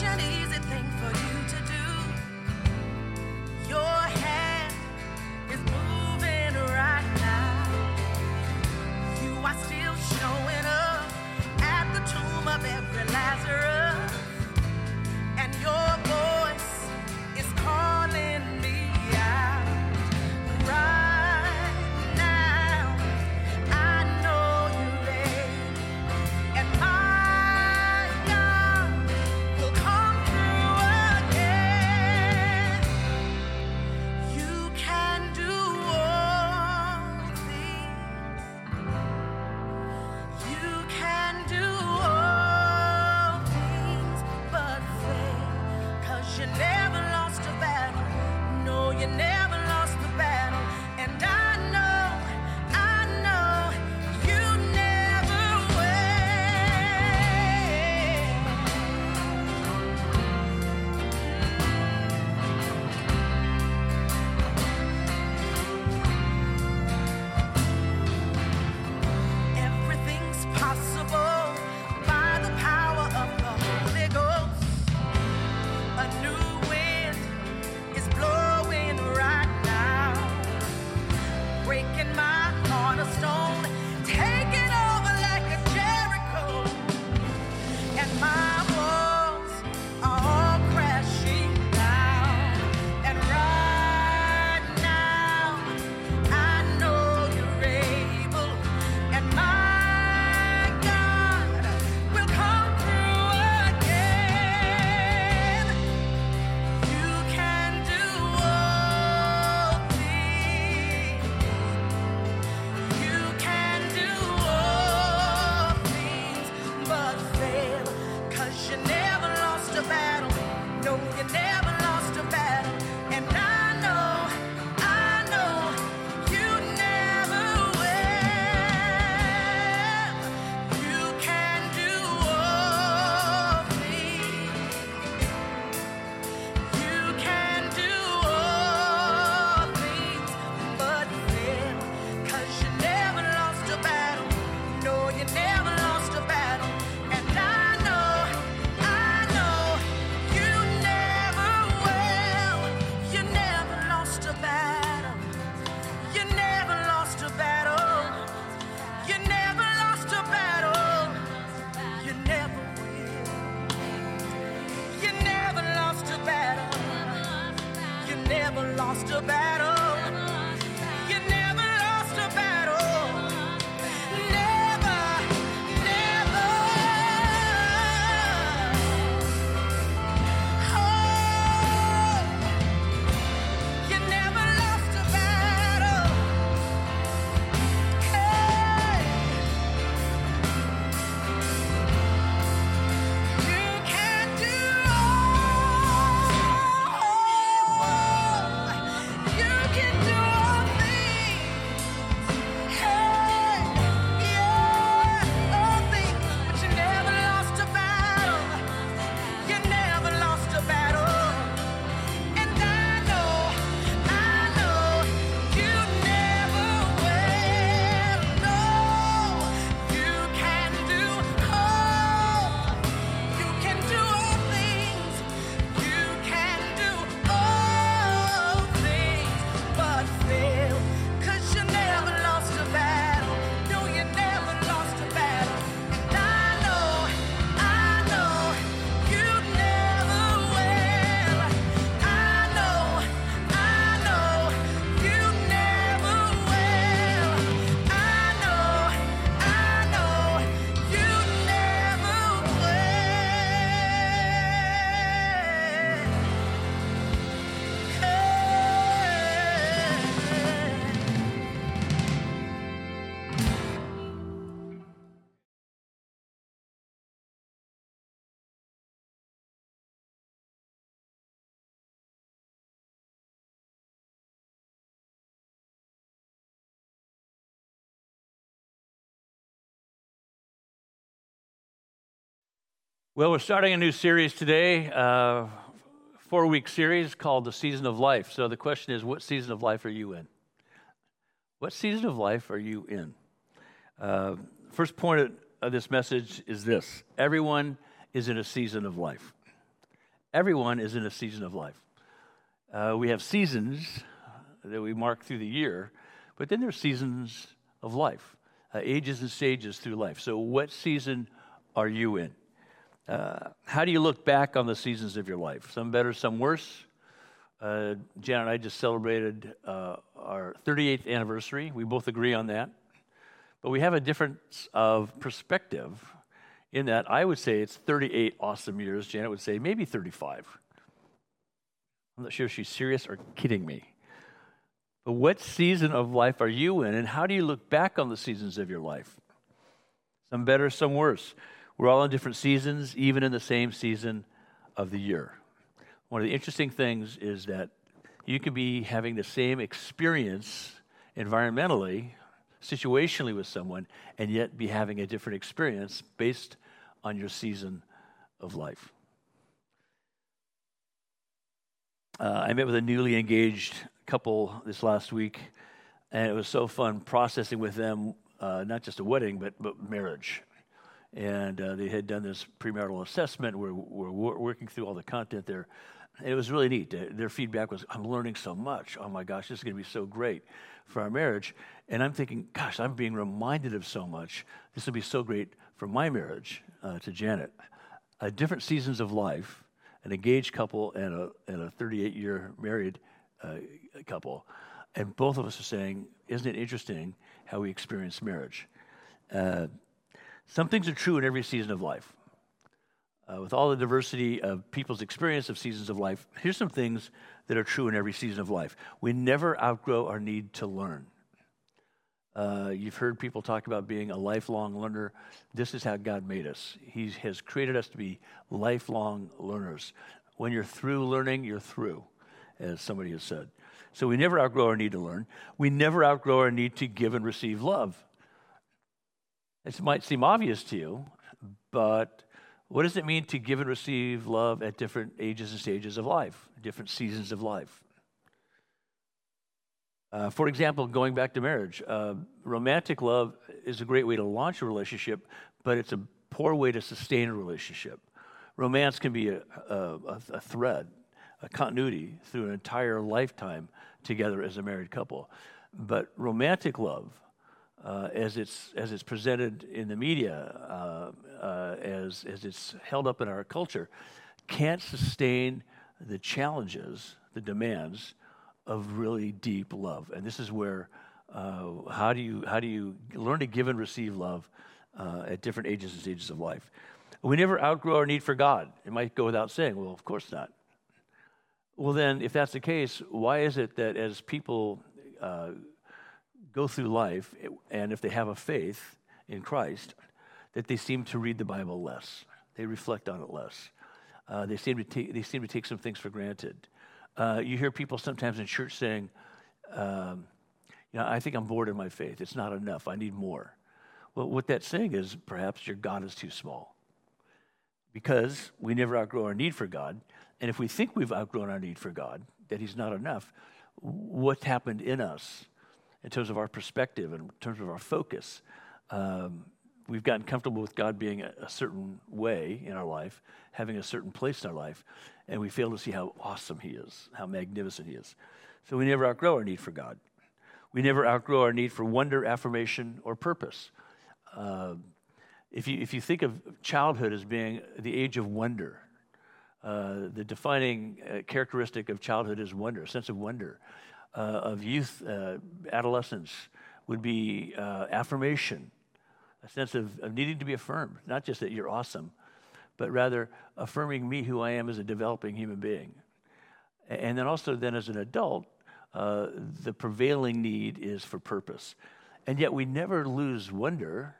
Jenny. Well, we're starting a new series today, uh, four week series called The Season of Life. So the question is, what season of life are you in? What season of life are you in? Uh, first point of this message is this everyone is in a season of life. Everyone is in a season of life. Uh, we have seasons that we mark through the year, but then there's seasons of life, uh, ages and stages through life. So, what season are you in? Uh, how do you look back on the seasons of your life? Some better, some worse. Uh, and I just celebrated uh, our 38th anniversary. We both agree on that. But we have a difference of perspective in that I would say it's 38 awesome years. Janet would say maybe 35. I'm not sure if she's serious or kidding me. But what season of life are you in, and how do you look back on the seasons of your life? Some better, some worse. We're all in different seasons, even in the same season of the year. One of the interesting things is that you can be having the same experience environmentally, situationally with someone, and yet be having a different experience based on your season of life. Uh, I met with a newly engaged couple this last week, and it was so fun processing with them uh, not just a wedding, but, but marriage. And uh, they had done this premarital assessment. We're, we're working through all the content there. It was really neat. Their feedback was, I'm learning so much. Oh my gosh, this is going to be so great for our marriage. And I'm thinking, gosh, I'm being reminded of so much. This will be so great for my marriage uh, to Janet. Uh, different seasons of life, an engaged couple and a, and a 38 year married uh, couple. And both of us are saying, isn't it interesting how we experience marriage? Some things are true in every season of life. Uh, with all the diversity of people's experience of seasons of life, here's some things that are true in every season of life. We never outgrow our need to learn. Uh, you've heard people talk about being a lifelong learner. This is how God made us. He has created us to be lifelong learners. When you're through learning, you're through, as somebody has said. So we never outgrow our need to learn. We never outgrow our need to give and receive love. This might seem obvious to you, but what does it mean to give and receive love at different ages and stages of life, different seasons of life? Uh, for example, going back to marriage, uh, romantic love is a great way to launch a relationship, but it's a poor way to sustain a relationship. Romance can be a, a, a thread, a continuity through an entire lifetime together as a married couple. But romantic love, uh, as it's as it's presented in the media, uh, uh, as as it's held up in our culture, can't sustain the challenges, the demands of really deep love. And this is where uh, how do you how do you learn to give and receive love uh, at different ages and stages of life? We never outgrow our need for God. It might go without saying. Well, of course not. Well, then, if that's the case, why is it that as people uh, go through life, and if they have a faith in Christ, that they seem to read the Bible less. They reflect on it less. Uh, they, seem to take, they seem to take some things for granted. Uh, you hear people sometimes in church saying, um, you know, I think I'm bored in my faith. It's not enough. I need more. Well, what that's saying is perhaps your God is too small. Because we never outgrow our need for God. And if we think we've outgrown our need for God, that He's not enough, what's happened in us in terms of our perspective in terms of our focus. Um, we've gotten comfortable with God being a, a, certain way in our life, having a certain place in our life, and we fail to see how awesome He is, how magnificent He is. So we never outgrow our need for God. We never outgrow our need for wonder, affirmation, or purpose. Uh, if, you, if you think of childhood as being the age of wonder, uh, the defining uh, characteristic of childhood is wonder, a sense of wonder of youth, uh, adolescence, would be uh, affirmation, a sense of, of needing to be affirmed, not just that you're awesome, but rather affirming me who I am as a developing human being. And then also, then as an adult, uh, the prevailing need is for purpose. And yet, we never lose wonder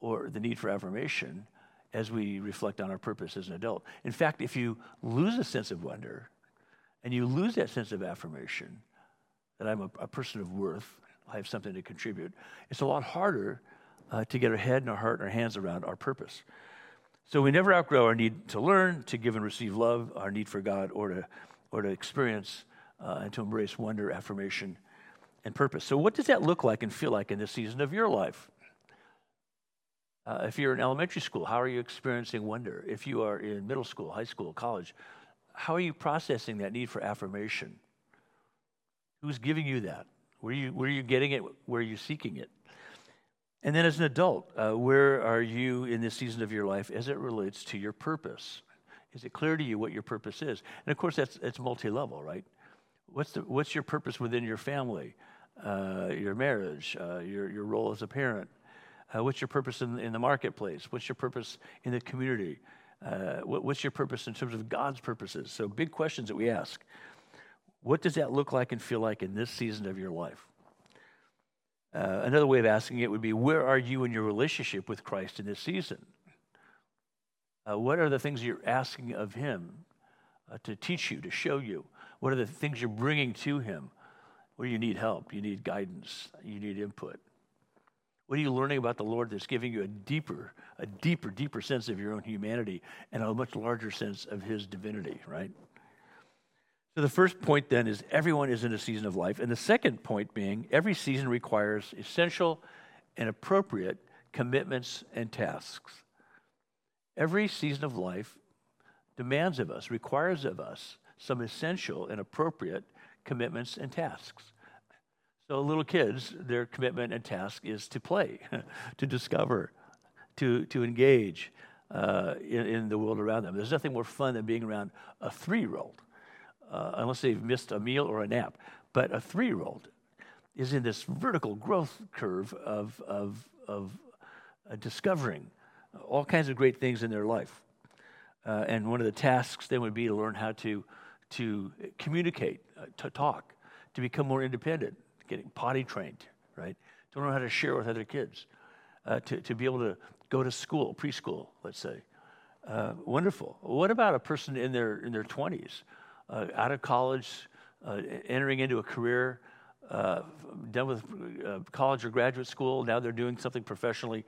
or the need for affirmation as we reflect on our purpose as an adult. In fact, if you lose a sense of wonder and you lose that sense of affirmation, that I'm a, a person of worth, I have something to contribute, it's a lot harder uh, to get our head and our heart and our hands around our purpose. So we never outgrow our need to learn, to give and receive love, our need for God, or to, or to experience uh, and to embrace wonder, affirmation, and purpose. So, what does that look like and feel like in this season of your life? Uh, if you're in elementary school, how are you experiencing wonder? If you are in middle school, high school, college, how are you processing that need for affirmation? Who's giving you that? Where are you, where are you getting it? Where are you seeking it? And then as an adult, uh, where are you in this season of your life as it relates to your purpose? Is it clear to you what your purpose is? And of course, that's it's multi-level, right? What's the, what's your purpose within your family, uh, your marriage, uh, your your role as a parent? Uh, what's your purpose in, in the marketplace? What's your purpose in the community? Uh, what, what's your purpose in terms of God's purposes? So big questions that we ask. What does that look like and feel like in this season of your life? Uh, another way of asking it would be, where are you in your relationship with Christ in this season? Uh, what are the things you're asking of Him uh, to teach you, to show you? What are the things you're bringing to Him where you need help, you need guidance, you need input? What are you learning about the Lord that's giving you a deeper, a deeper, deeper sense of your own humanity and a much larger sense of His divinity, right? So the first point then is everyone is in a season of life. And the second point being every season requires essential and appropriate commitments and tasks. Every season of life demands of us, requires of us some essential and appropriate commitments and tasks. So, little kids, their commitment and task is to play, to discover, to, to engage uh, in, in, the world around them. There's nothing more fun than being around a three year old, uh, unless they've missed a meal or a nap. But a three year old is in this vertical growth curve of, of, of uh, discovering all kinds of great things in their life. Uh, and one of the tasks then would be to learn how to, to communicate, uh, to talk, to become more independent, getting potty trained, right? To learn how to share with other kids, uh, to, to be able to go to school, preschool, let's say. Uh, wonderful. What about a person in their, in their 20s, uh, out of college, uh, entering into a career, done with college or graduate school, now they're doing something professionally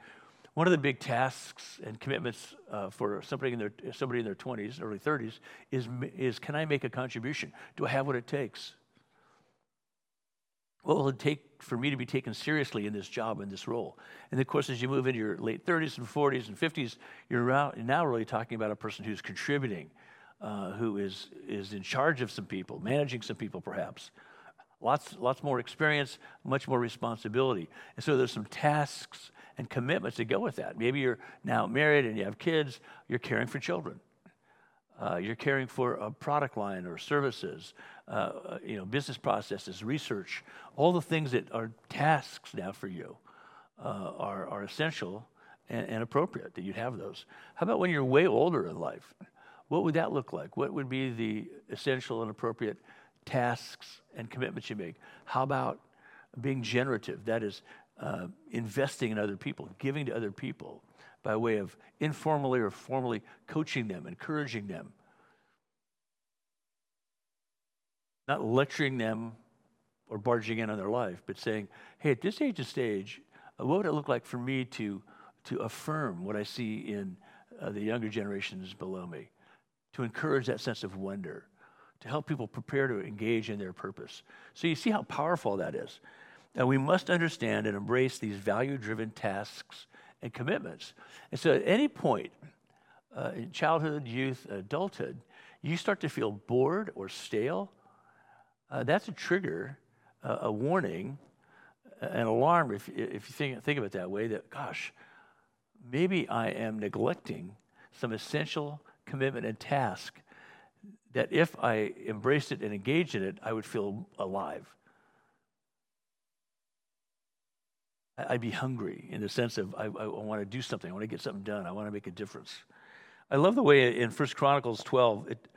one of the big tasks and commitments uh, for somebody in their somebody in their 20s, early 30s, is is can I make a contribution? Do I have what it takes? What will it take for me to be taken seriously in this job, in this role? And of course, as you move into your late 30s and 40s and 50s, you're now really talking about a person who's contributing, uh, who is, is in charge of some people, managing some people perhaps. Lots, lots more experience, much more responsibility. And so there's some tasks and commitments that go with that. Maybe you're now married and you have kids, you're caring for children. Uh, you're caring for a product line or services, uh, you know, business processes, research, all the things that are tasks now for you uh, are, are essential and, and, appropriate that you'd have those. How about when you're way older in life? What would that look like? What would be the essential and appropriate tasks and commitments you make? How about being generative? That is, uh, investing in other people, giving to other people by way of informally or formally coaching them, encouraging them. Not lecturing them or barging in on their life, but saying, hey, at this age of stage, uh, what would it look like for me to, to affirm what I see in uh, the younger generations below me? To encourage that sense of wonder, to help people prepare to engage in their purpose. So you see how powerful that is. Now, we must understand and embrace these value driven tasks and commitments. And so, at any point uh, in childhood, youth, adulthood, you start to feel bored or stale, uh, that's a trigger, uh, a warning, an alarm, if, if you think, think of it that way, that, gosh, maybe I am neglecting some essential commitment and task that if I embraced it and engaged in it, I would feel alive. I'd be hungry in the sense of I, I want to do something. I want to get something done. I want to make a difference. I love the way in First Chronicles 12 it,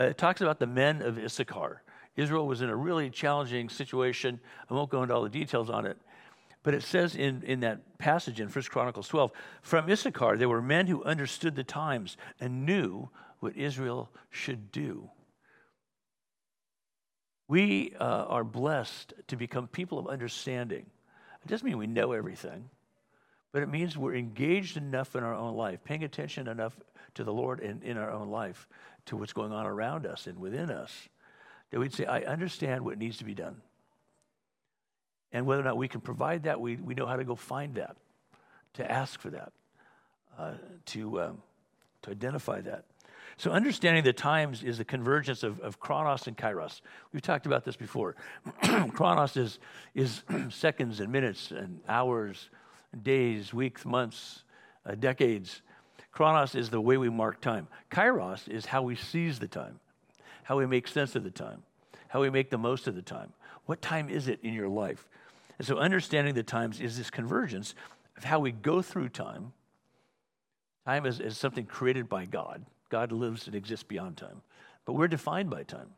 uh, it talks about the men of Issachar. Israel was in a really challenging situation. I won't go into all the details on it. But it says in, in that passage in First Chronicles 12 from Issachar, there were men who understood the times and knew what Israel should do. We uh, are blessed to become people of understanding. It doesn't mean we know everything, but it means we're engaged enough in our own life, paying attention enough to the Lord in, in our own life, to what's going on around us and within us, that we'd say, I understand what needs to be done. And whether or not we can provide that, we, we know how to go find that, to ask for that, uh, to, um, to identify that. So, understanding the times is the convergence of, of chronos and kairos. We've talked about this before. chronos is, is seconds and minutes and hours, days, weeks, months, uh, decades. Chronos is the way we mark time. Kairos is how we seize the time, how we make sense of the time, how we make the most of the time. What time is it in your life? And so, understanding the times is this convergence of how we go through time. Time is, is something created by God God lives and exists beyond time. But we're defined by time.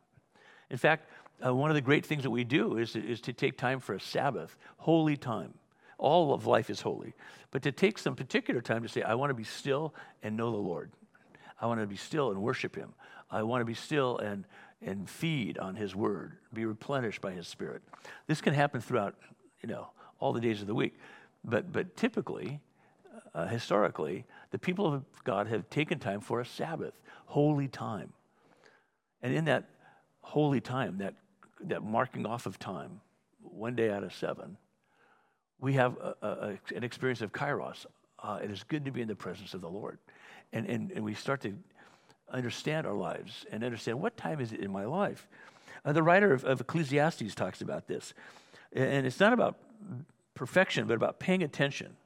In fact, uh, one of the great things that we do is, is to take time for a Sabbath, holy time. All of life is holy. But to take some particular time to say, I want to be still and know the Lord. I want to be still and worship Him. I want to be still and, and feed on His Word, be replenished by His Spirit. This can happen throughout, you know, all the days of the week. But, but typically, uh, historically, the people of God have taken time for a Sabbath, holy time. And in that holy time, that, that marking off of time, one day out of seven, we have a, a, an experience of kairos. Uh, it is good to be in the presence of the Lord. And, and, and we start to understand our lives and understand what time is it in my life. Uh, the writer of, of Ecclesiastes talks about this. And it's not about perfection, but about paying attention.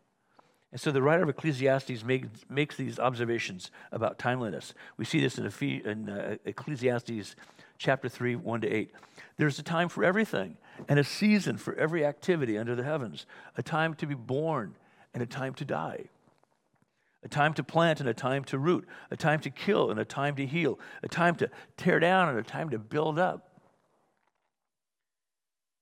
And so the writer of Ecclesiastes make, makes these observations about timeliness. We see this in, in uh, Ecclesiastes chapter 3, 1 to 8. There's a time for everything and a season for every activity under the heavens, a time to be born and a time to die, a time to plant and a time to root, a time to kill and a time to heal, a time to tear down and a time to build up,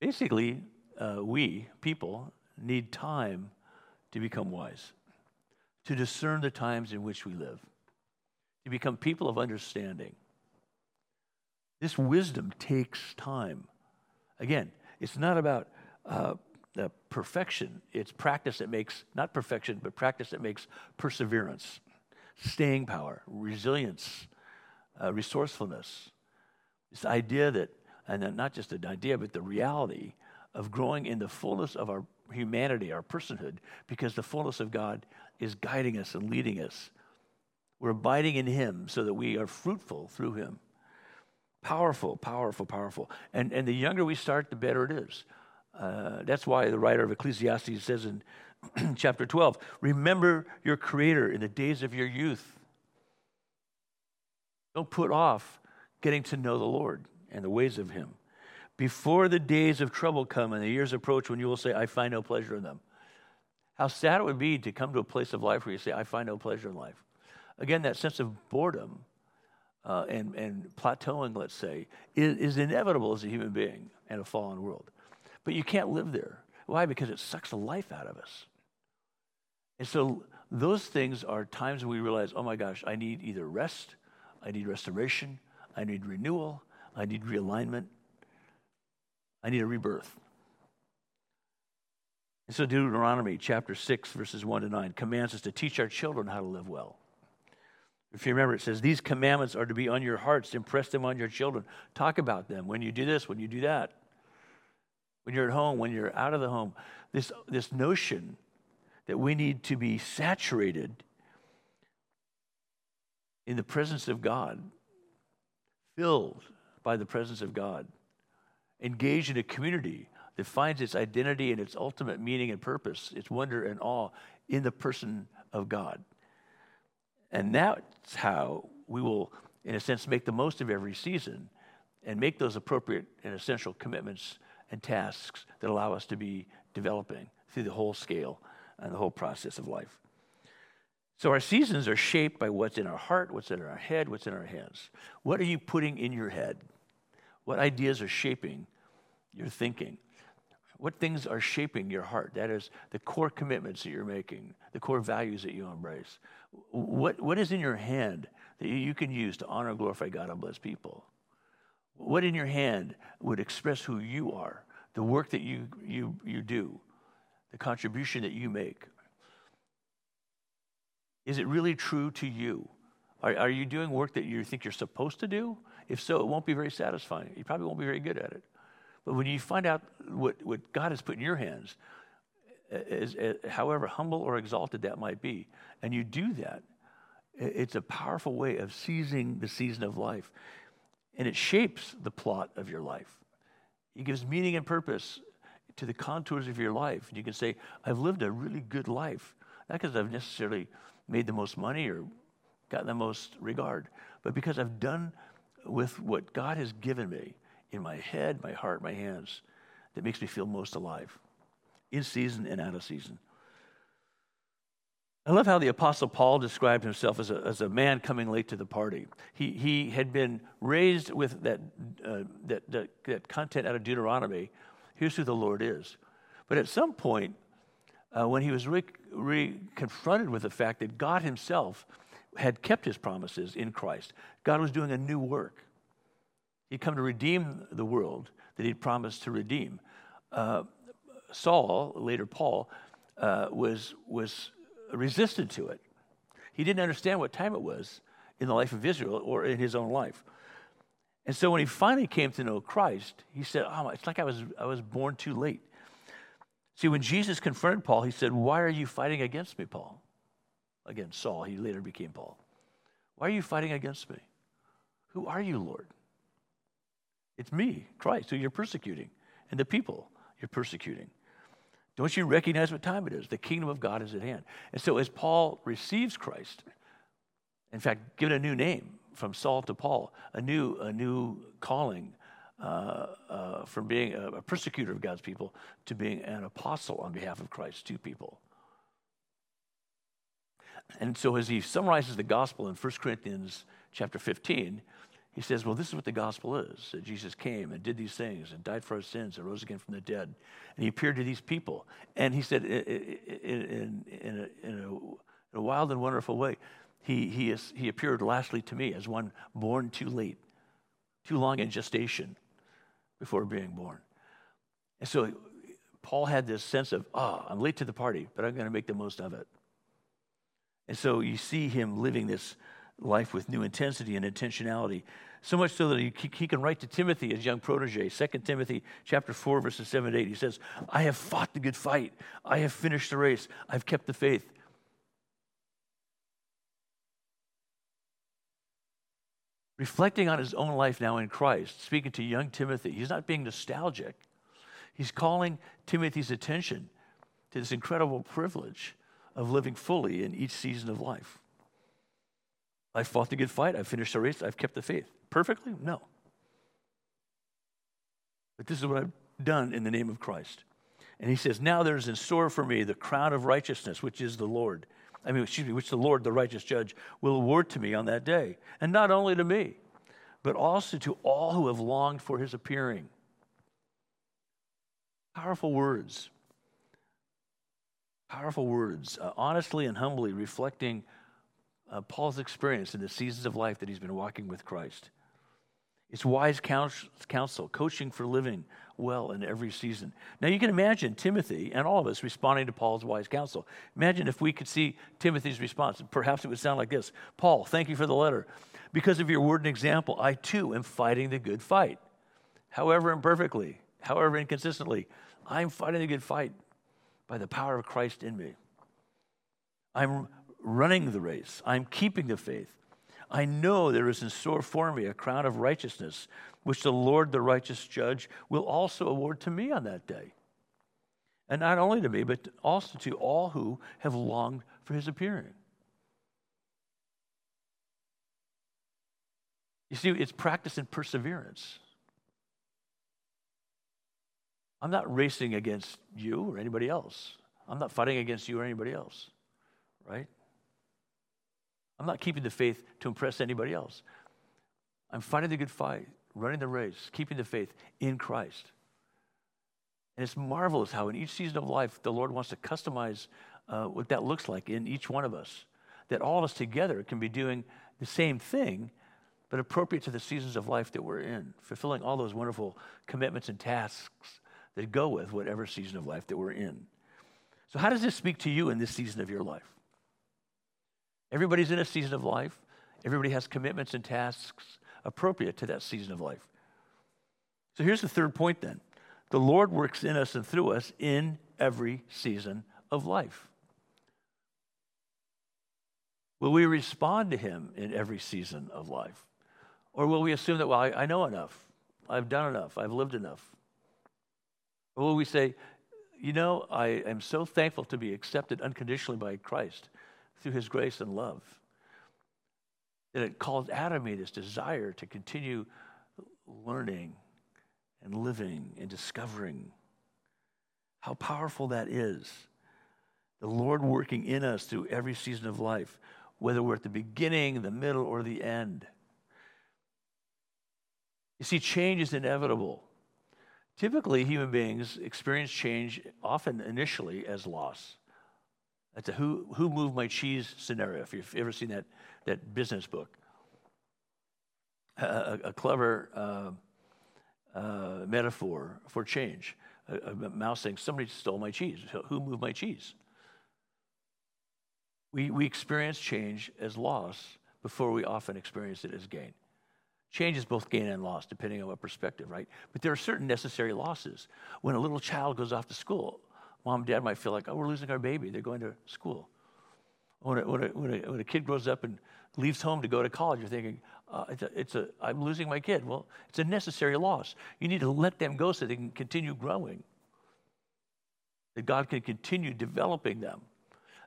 Basically, uh, we, people, need time to become wise, to discern the times in which we live, to become people of understanding. This wisdom takes time. Again, it's not about uh, perfection, it's practice that makes, not perfection, but practice that makes perseverance, staying power, resilience, uh, resourcefulness. This idea that, and not just an idea, but the reality of growing in the fullness of our humanity, our personhood, because the fullness of God is guiding us and leading us. We're abiding in Him so that we are fruitful through Him. Powerful, powerful, powerful. And, and the younger we start, the better it is. Uh, that's why the writer of Ecclesiastes says in chapter 12 Remember your Creator in the days of your youth. Don't put off getting to know the Lord and the ways of Him before the days of trouble come and the years approach when you will say, I find no pleasure in them. How sad it would be to come to a place of life where you say, I find no pleasure in life. Again, that sense of boredom uh, and, and plateauing, let's say, is, is inevitable as a human being in a fallen world. But you can't live there. Why? Because it sucks the life out of us. And so those things are times when we realize, oh my gosh, I need either rest, I need restoration, I need renewal, I need realignment, I need a rebirth. And so Deuteronomy chapter 6, verses 1 to 9 commands us to teach our children how to live well. If you remember, it says, These commandments are to be on your hearts, impress them on your children. Talk about them when you do this, when you do that. When you're at home, when you're out of the home. This, this notion that we need to be saturated in the presence of God, filled by the presence of God engaged in a community that finds its identity and its ultimate meaning and purpose, its wonder and awe in the person of God. And that's how we will, in a sense, make the most of every season and make those appropriate and essential commitments and tasks that allow us to be developing through the whole scale and the whole process of life. So our seasons are shaped by what's in our heart, what's in our head, what's in our hands. What are you putting in your head? What ideas are shaping your thinking? What things are shaping your heart? That is the core commitments that you're making, the core values that you embrace. What, what is in your hand that you can use to honor glorify God and bless people? What in your hand would express who you are, the work that you, you, you do, the contribution that you make? Is it really true to you? Are, are you doing work that you think you're supposed to do? If so, it won't be very satisfying. You probably won't be very good at it. But when you find out what, what God has put in your hands, as, as, however humble or exalted that might be, and you do that, it's a powerful way of seizing the season of life. And it shapes the plot of your life. It gives meaning and purpose to the contours of your life. And you can say, I've lived a really good life. Not because I've necessarily made the most money or gotten the most regard, but because I've done with what God has given me in my head, my heart, my hands that makes me feel most alive, in season and out of season. I love how the Apostle Paul described himself as a, as a man coming late to the party. He, he had been raised with that, uh, that, that, that, content out of Deuteronomy. Here's who the Lord is. But at some point, uh, when he was re, re confronted with the fact that God himself had kept his promises in Christ, God was doing a new work. He'd come to redeem the world that he'd promised to redeem. Uh, Saul, later Paul, uh, was, was resistant to it. He didn't understand what time it was in the life of Israel or in his own life. And so when he finally came to know Christ, he said, Oh, it's like I was, I was born too late. See, when Jesus confronted Paul, he said, Why are you fighting against me, Paul? Again, Saul, he later became Paul. Why are you fighting against me? Who are you, Lord? It's me, Christ, who you're persecuting, and the people you're persecuting. Don't you recognize what time it is? The kingdom of God is at hand. And so, as Paul receives Christ, in fact, given a new name from Saul to Paul, a new, a new calling uh, uh, from being a, a persecutor of God's people to being an apostle on behalf of Christ to people. And so, as he summarizes the gospel in 1 Corinthians chapter 15, he says, Well, this is what the gospel is that Jesus came and did these things and died for our sins and rose again from the dead. And he appeared to these people. And he said, in, in, in, a, in, a, a, wild and wonderful way, he, he, is, he appeared lastly to me as one born too late, too long in gestation before being born. And so Paul had this sense of, ah, oh, I'm late to the party, but I'm going to make the most of it. And so you see him living this life with new intensity and intentionality. So much so that he, can write to Timothy, his young protege, 2 Timothy chapter 4, verses 7 to 8. He says, I have fought the good fight. I have finished the race. I've kept the faith. Reflecting on his own life now in Christ, speaking to young Timothy, he's not being nostalgic. He's calling Timothy's attention to this incredible privilege of living fully in each season of life. I fought the good fight. I've finished the race. I've kept the faith. Perfectly? No. But this is what I've done in the name of Christ. And he says, Now there's in store for me the crown of righteousness, which is the Lord. I mean, excuse me, which the Lord, the righteous judge, will award to me on that day. And not only to me, but also to all who have longed for his appearing. Powerful words. Powerful words, uh, honestly and humbly reflecting uh, Paul's experience in the seasons of life that he's been walking with Christ. It's wise counsel, coaching for living well in every season. Now you can imagine Timothy and all of us responding to Paul's wise counsel. Imagine if we could see Timothy's response. Perhaps it would sound like this Paul, thank you for the letter. Because of your word and example, I too am fighting the good fight. However imperfectly, however inconsistently, I'm fighting the good fight by the power of Christ in me. I'm running the race. I'm keeping the faith. I know there is in store for me a crown of righteousness, which the Lord, the righteous judge, will also award to me on that day. And not only to me, but also to all who have longed for his appearing. You see, it's practice and perseverance. I'm not racing against you or anybody else. I'm not fighting against you or anybody else, right? I'm not keeping the faith to impress anybody else. I'm fighting the good fight, running the race, keeping the faith in Christ. And it's marvelous how in each season of life, the Lord wants to customize uh, what that looks like in each one of us. That all of us together can be doing the same thing, but appropriate to the seasons of life that we're in, fulfilling all those wonderful commitments and tasks that go with whatever season of life that we're in. So, how does this speak to you in this season of your life? Everybody's in a season of life, everybody has commitments and tasks appropriate to that season of life. So, here's the third point then the Lord works in us and through us in every season of life. Will we respond to Him in every season of life? Or will we assume that, well, I, I know enough, I've done enough, I've lived enough? Or we say, you know, I am so thankful to be accepted unconditionally by Christ through his grace and love that it calls out of me this desire to continue learning and living and discovering how powerful that is. The Lord working in us through every season of life, whether we're at the beginning, the middle, or the end. You see, change is inevitable. Typically, human beings experience change often initially as loss. That's a who, who moved my cheese scenario, if you've ever seen that, that business book. A, a, clever uh, uh, metaphor for change. A, a, mouse saying, Somebody stole my cheese. Who moved my cheese? We, we experience change as loss before we often experience it as gain. Change is both gain and loss, depending on what perspective, right? But there are certain necessary losses. When a little child goes off to school, mom and dad might feel like, oh, we're losing our baby. They're going to school. When a, when a, when a, when a kid grows up and leaves home to go to college, you're thinking, uh, it's, a, it's a, I'm losing my kid. Well, it's a necessary loss. You need to let them go so they can continue growing, that God can continue developing them.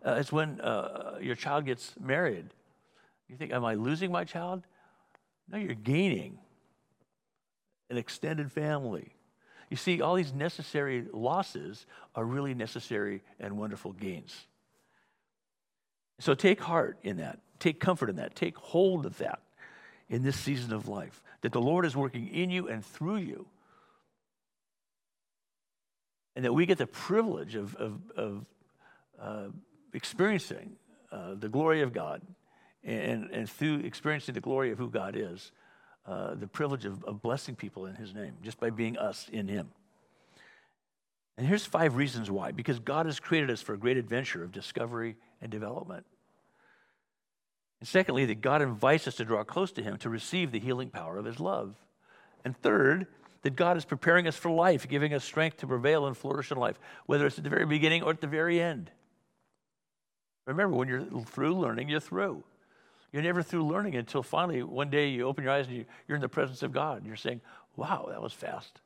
Uh, it's when uh, your child gets married. You think, am I losing my child? No, you're gaining an extended family. You see, all these necessary losses are really necessary and wonderful gains. So take heart in that. Take comfort in that. Take hold of that in this season of life, that the Lord is working in you and through you. And that we get the privilege of, of, of uh, experiencing uh, the glory of God and, and through experiencing the glory of who God is, uh, the privilege of, of blessing people in His name, just by being us in Him. And here's five reasons why because God has created us for a great adventure of discovery and development. And secondly, that God invites us to draw close to Him to receive the healing power of His love. And third, that God is preparing us for life, giving us strength to prevail and flourish in life, whether it's at the very beginning or at the very end. Remember, when you're through learning, you're through. You're never through learning until finally one day you open your eyes and you, you're in the presence of God. And you're saying, wow, that was fast.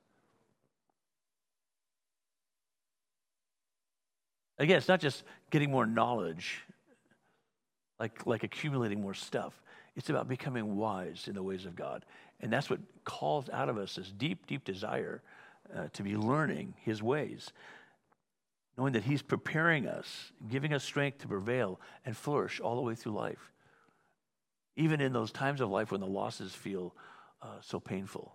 Again, it's not just getting more knowledge, like, like accumulating more stuff. It's about becoming wise in the ways of God. And that's what calls out of us this deep, deep desire uh, to be learning his ways, knowing that he's preparing us, giving us strength to prevail and flourish all the way through life even in those times of life when the losses feel uh, so painful.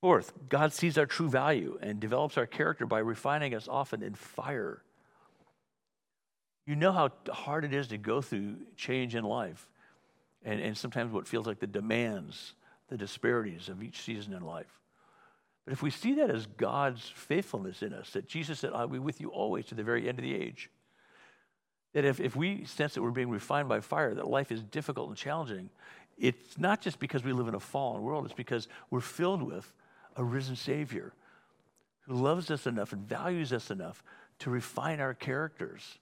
Fourth, God sees our true value and develops our character by refining us often in fire. You know how hard it is to go through change in life, and, and sometimes what feels like the demands, the disparities of each season in life. But if we see that as God's faithfulness in us, that Jesus said, I'll be with you always to the very end of the age, that if, if we sense that we're being refined by fire, that life is difficult and challenging, it's not just because we live in a fallen world, it's because we're filled with a risen Savior who loves us enough and values us enough to refine our characters,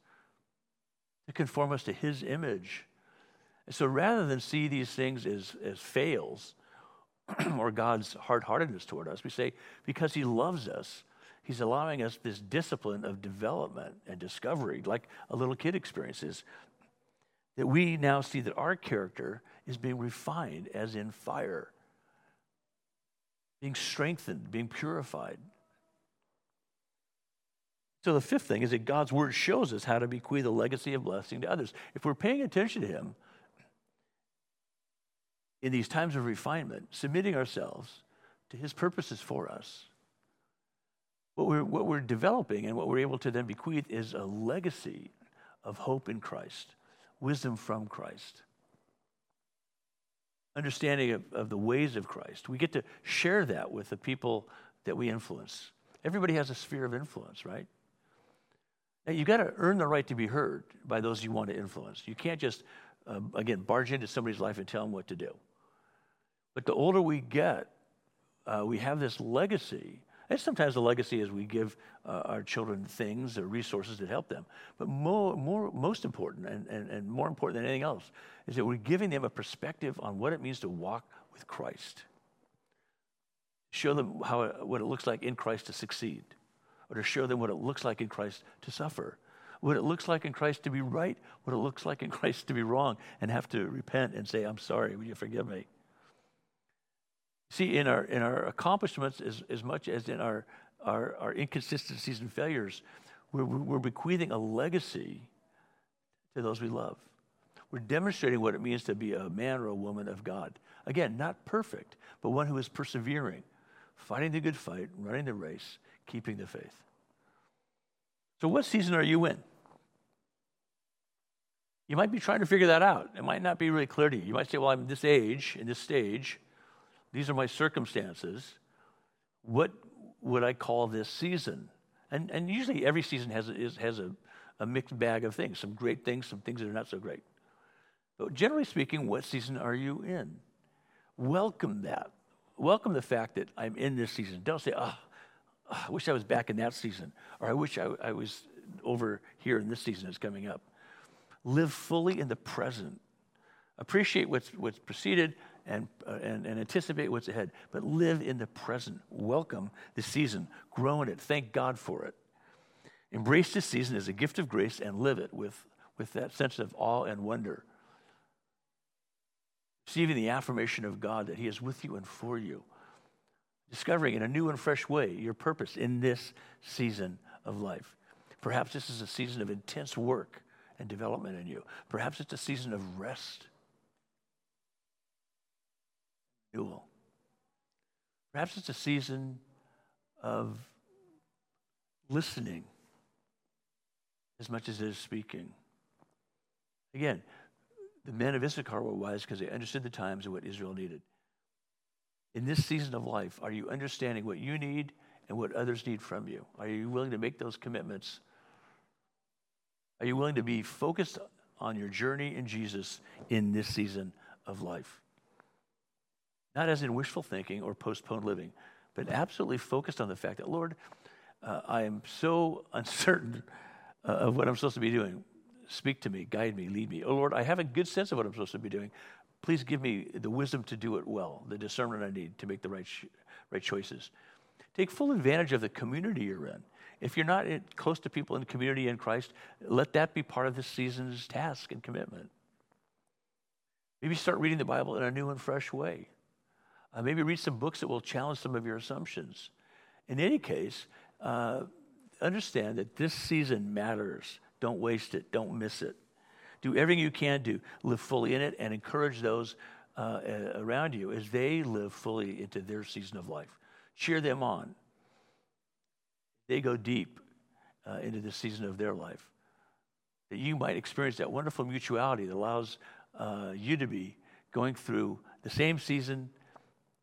to conform us to His image. And so rather than see these things as, as fails or God's hard heartedness toward us, we say, because He loves us, He's allowing us this discipline of development and discovery, like a little kid experiences, that we now see that our character is being refined as in fire, being strengthened, being purified. So the fifth thing is that God's word shows us how to bequeath a legacy of blessing to others. If we're paying attention to Him in these times of refinement, submitting ourselves to His purposes for us, what we're, what we're developing and what we're able to then bequeath is a legacy of hope in Christ, wisdom from Christ, understanding of, of the ways of Christ. We get to share that with the people that we influence. Everybody has a sphere of influence, right? Now, you've got to earn the right to be heard by those you want to influence. You can't just, um, again, barge into somebody's life and tell them what to do. But the older we get, uh, we have this legacy. And sometimes the legacy is we give uh, our children things or resources that help them. But more, more, most important and, and, and more important than anything else is that we're giving them a perspective on what it means to walk with Christ. Show them how, what it looks like in Christ to succeed or to show them what it looks like in Christ to suffer, what it looks like in Christ to be right, what it looks like in Christ to be wrong, and have to repent and say, I'm sorry, will you forgive me? See, in our, in our accomplishments, as, as much as in our, our, our inconsistencies and failures, we're, we're bequeathing a legacy to those we love. We're demonstrating what it means to be a man or a woman of God. Again, not perfect, but one who is persevering, fighting the good fight, running the race, keeping the faith. So, what season are you in? You might be trying to figure that out. It might not be really clear to you. You might say, Well, I'm this age, in this stage. These are my circumstances. What would I call this season? And, and usually every season has, is, has a, a mixed bag of things some great things, some things that are not so great. But generally speaking, what season are you in? Welcome that. Welcome the fact that I'm in this season. Don't say, oh, I wish I was back in that season, or I wish I, I was over here in this season that's coming up. Live fully in the present. Appreciate what's, what's preceded and, uh, and, and anticipate what's ahead, but live in the present. Welcome the season. Grow in it. Thank God for it. Embrace this season as a gift of grace and live it with, with that sense of awe and wonder. Receiving the affirmation of God that He is with you and for you discovering in a new and fresh way your purpose in this season of life. Perhaps this is a season of intense work and development in you. Perhaps it's a season of rest, renewal. Perhaps it's a season of listening as much as it is speaking. Again, the men of Issachar were wise because they understood the times and what Israel needed in this season of life, are you understanding what you need and what others need from you? Are you willing to make those commitments? Are you willing to be focused on your journey in Jesus in this season of life? Not as in wishful thinking or postponed living, but absolutely focused on the fact that, Lord, uh, I am so uncertain uh, of what I'm supposed to be doing. Speak to me, guide me, lead me. Oh, Lord, I have a good sense of what I'm supposed to be doing, Please give me the wisdom to do it well, the discernment I need to make the right, right choices. Take full advantage of the community you're in. If you're not in, close to people in the community in Christ, let that be part of this season's task and commitment. Maybe start reading the Bible in a new and fresh way. Uh, maybe read some books that will challenge some of your assumptions. In any case, uh, understand that this season matters. Don't waste it, don't miss it. Do everything you can do. Live fully in it and encourage those uh, around you as they live fully into their season of life. Cheer them on. They go deep uh, into the season of their life. That you might experience that wonderful mutuality that allows uh, you to be going through the same season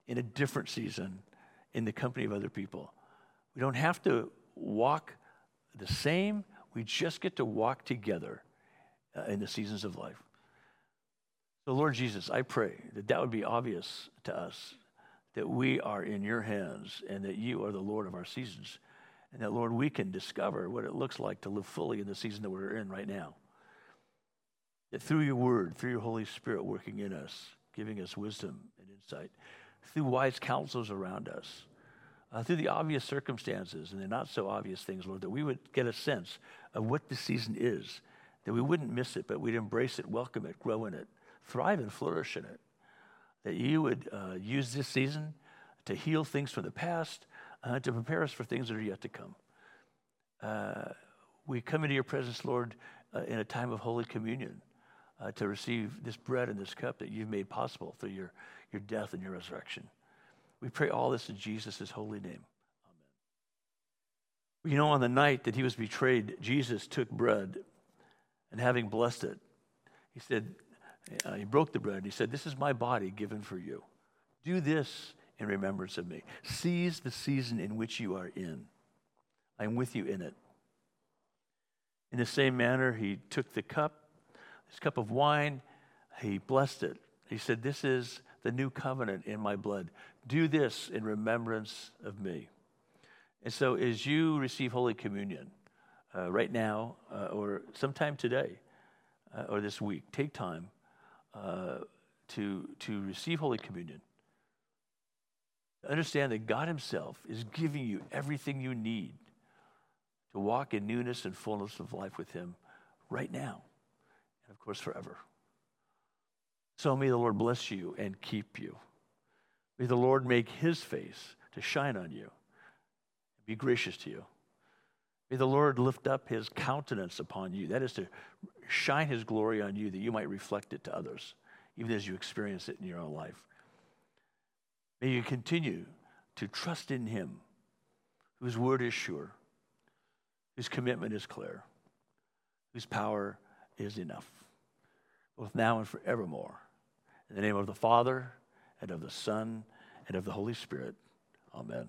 in a different season in the company of other people. We don't have to walk the same, we just get to walk together uh, in the seasons of life. So, Lord Jesus, I pray that that would be obvious to us that we are in your hands and that you are the Lord of our seasons. And that, Lord, we can discover what it looks like to live fully in the season that we're in right now. That through your word, through your Holy Spirit working in us, giving us wisdom and insight, through wise counsels around us, uh, through the obvious circumstances and the not so obvious things, Lord, that we would get a sense of what this season is that we wouldn't miss it, but we'd embrace it, welcome it, grow in it, thrive and flourish in it. That you would uh, use this season to heal things from the past, uh, to prepare us for things that are yet to come. Uh, we come into your presence, Lord, uh, in a time of Holy Communion uh, to receive this bread and this cup that you've made possible through your, your death and your resurrection. We pray all this in Jesus' holy name. Amen. You know, on the night that he was betrayed, Jesus took bread and having blessed it, he said, uh, he broke the bread and he said, This is my body given for you. Do this in remembrance of me. Seize the season in which you are in. I'm with you in it. In the same manner, he took the cup, this cup of wine, he blessed it. He said, This is the new covenant in my blood. Do this in remembrance of me. And so, as you receive Holy Communion uh, right now uh, or sometime today uh, or this week, take time uh, to, to receive Holy Communion. Understand that God Himself is giving you everything you need to walk in newness and fullness of life with Him right now, and of course, forever. So may the Lord bless you and keep you. May the Lord make His face to shine on you, and be gracious to you. May the Lord lift up His countenance upon you. That is to shine His glory on you that you might reflect it to others, even as you experience it in your own life. May you continue to trust in Him, whose word is sure, whose commitment is clear, whose power is enough, both now and forevermore. In the name of the Father, and of the Son, and of the Holy Spirit. Amen.